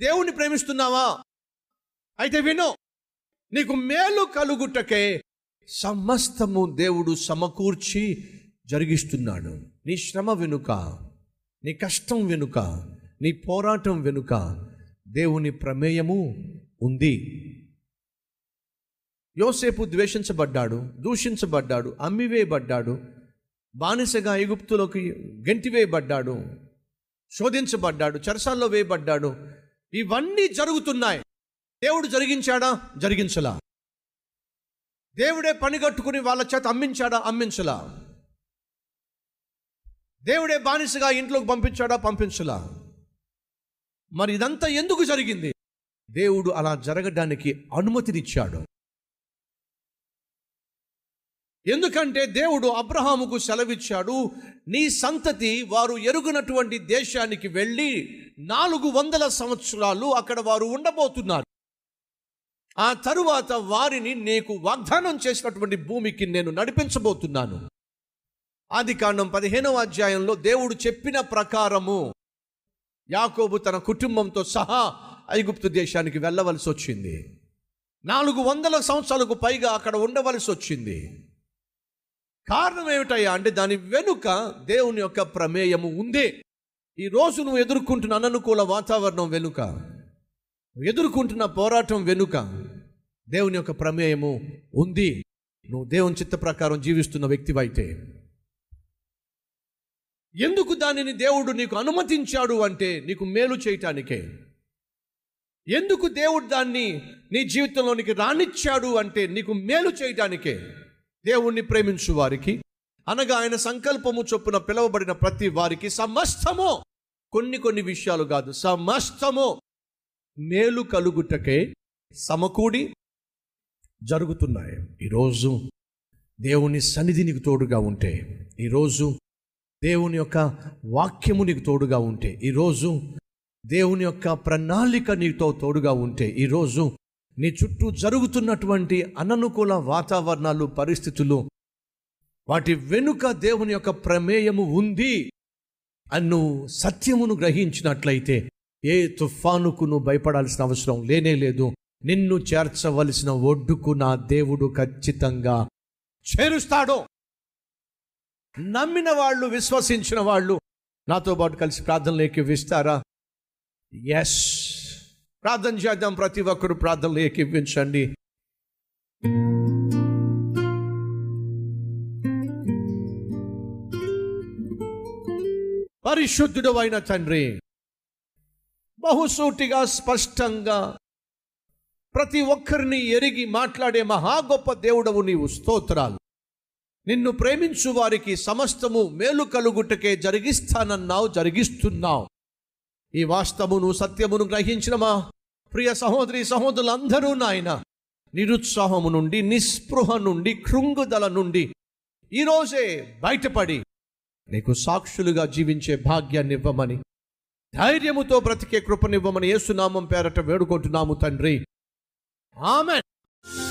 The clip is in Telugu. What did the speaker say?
దేవుణ్ణి ప్రేమిస్తున్నావా? అయితే విను నీకు మేలు కలుగుటకే సమస్తము దేవుడు సమకూర్చి జరిగిస్తున్నాడు. నీ శ్రమ వెనుక నీ కష్టం వెనుక నీ పోరాటం వెనుక దేవుని ప్రమేయము ఉంది. యోసేపు ద్వేషించబడ్డాడు దూషించబడ్డాడు అమ్మివేయబడ్డాడు బానిసగా ఎగుప్తులోకి గెంటివేయబడ్డాడు శోధించబడ్డాడు చరసాల్లో వేయబడ్డాడు ఇవన్నీ జరుగుతున్నాయి. దేవుడు జరిగించాడా? జరిగించలా. దేవుడే పని కట్టుకుని వాళ్ళ చేత అమ్మించాడా? అమ్మించలా. దేవుడే బానిసగా ఇంట్లోకి పంపించాడా? పంపించలా. మరి ఇదంతా ఎందుకు జరిగింది? దేవుడు అలా జరగడానికి అనుమతినిచ్చాడు. ఎందుకంటే దేవుడు అబ్రహాముకు సెలవిచ్చాడు నీ సంతతి వారు ఎరుగునటువంటి దేశానికి వెళ్ళి నాలుగు వందల సంవత్సరాలు అక్కడ వారు ఉండబోతున్నారు. ఆ తరువాత వారిని నీకు వాగ్దానం చేసినటువంటి భూమికి నేను నడిపించబోతున్నాను. ఆది కాండం పదిహేనవ అధ్యాయంలో దేవుడు చెప్పిన ప్రకారము యాకోబు తన కుటుంబంతో సహా ఐగుప్తు దేశానికి వెళ్ళవలసి వచ్చింది నాలుగు వందల సంవత్సరాలకు పైగా అక్కడ ఉండవలసి వచ్చింది కారణం ఏమిటయ్యా అంటే దాని వెనుక దేవుని యొక్క ప్రమేయము ఉంది. ఈ రోజు నువ్వు ఎదుర్కొంటున్న అననుకూల వాతావరణం వెనుక నువ్వు ఎదుర్కొంటున్న పోరాటం వెనుక దేవుని యొక్క ప్రమేయము ఉంది. నువ్వు దేవుని చిత్త ప్రకారం జీవిస్తున్న వ్యక్తివైతే ఎందుకు దానిని దేవుడు నీకు అనుమతించాడు అంటే నీకు మేలు చేయటానికే? ఎందుకు దేవుడు దాన్ని నీ జీవితంలోనికి రానిచ్చాడు అంటే నీకు మేలు చేయటానికే? దేవుణ్ణి ప్రేమించు వారికి. అనగా ఆయన సంకల్పము చొప్పున పిలువబడిన ప్రతి వారికి సమస్తము. కొన్ని కొన్ని విషయాలు కాదు సమస్తము మేలు కలుగుటకే సమకూడి జరుగుతున్నాయి. ఈరోజు దేవుని సన్నిధి నీకు తోడుగా ఉంటే ఈరోజు దేవుని యొక్క వాక్యము నీకు తోడుగా ఉంటే ఈరోజు దేవుని యొక్క ప్రణాళిక నీతో తోడుగా ఉంటే ఈరోజు నీ చుట్టూ జరుగుతున్నటువంటి అననుకూల వాతావరణాలు పరిస్థితులు వాటి వెనుక దేవుని యొక్క ప్రమేయము ఉంది అన్ను సత్యమును గ్రహించినట్లయితే ఏ తుఫానుకు నువ్వు భయపడాల్సిన అవసరం లేనే లేదు. నిన్ను చేర్చవలసిన ఒడ్డుకు నా దేవుడు ఖచ్చితంగా చేరుస్తాడు. నమ్మిన వాళ్ళు విశ్వసించిన వాళ్ళు నాతో పాటు కలిసి ప్రార్థనలోకి విస్తారా? ఎస్ ప్రార్థన చేద్దాం ప్రతి ఒక్కరు ప్రార్థనలు ఏకీపించండి. పరిశుద్ధుడు అయిన తండ్రి బహుసూటిగా స్పష్టంగా ప్రతి ఒక్కరిని ఎరిగి మాట్లాడే మహా గొప్ప దేవుడవు నీవు స్తోత్రాలు. నిన్ను ప్రేమించు వారికి సమస్తము మేలు కలుగుటకే జరిగిస్తానన్నావు జరిగిస్తున్నావు. ఈ వాస్తవును సత్యమును గ్రహించిన మా ప్రియ సహోదరి సహోదరులందరూ నాయన నిరుత్సాహము నుండి నిస్పృహ నుండి కృంగుదల నుండి ఈరోజే బయటపడి నీకు సాక్షులుగా జీవించే భాగ్యాన్ని ఇవ్వమని ధైర్యముతో బ్రతికే కృపనివ్వమని యేసునామం పేరట వేడుకుంటున్నాము తండ్రి. ఆమె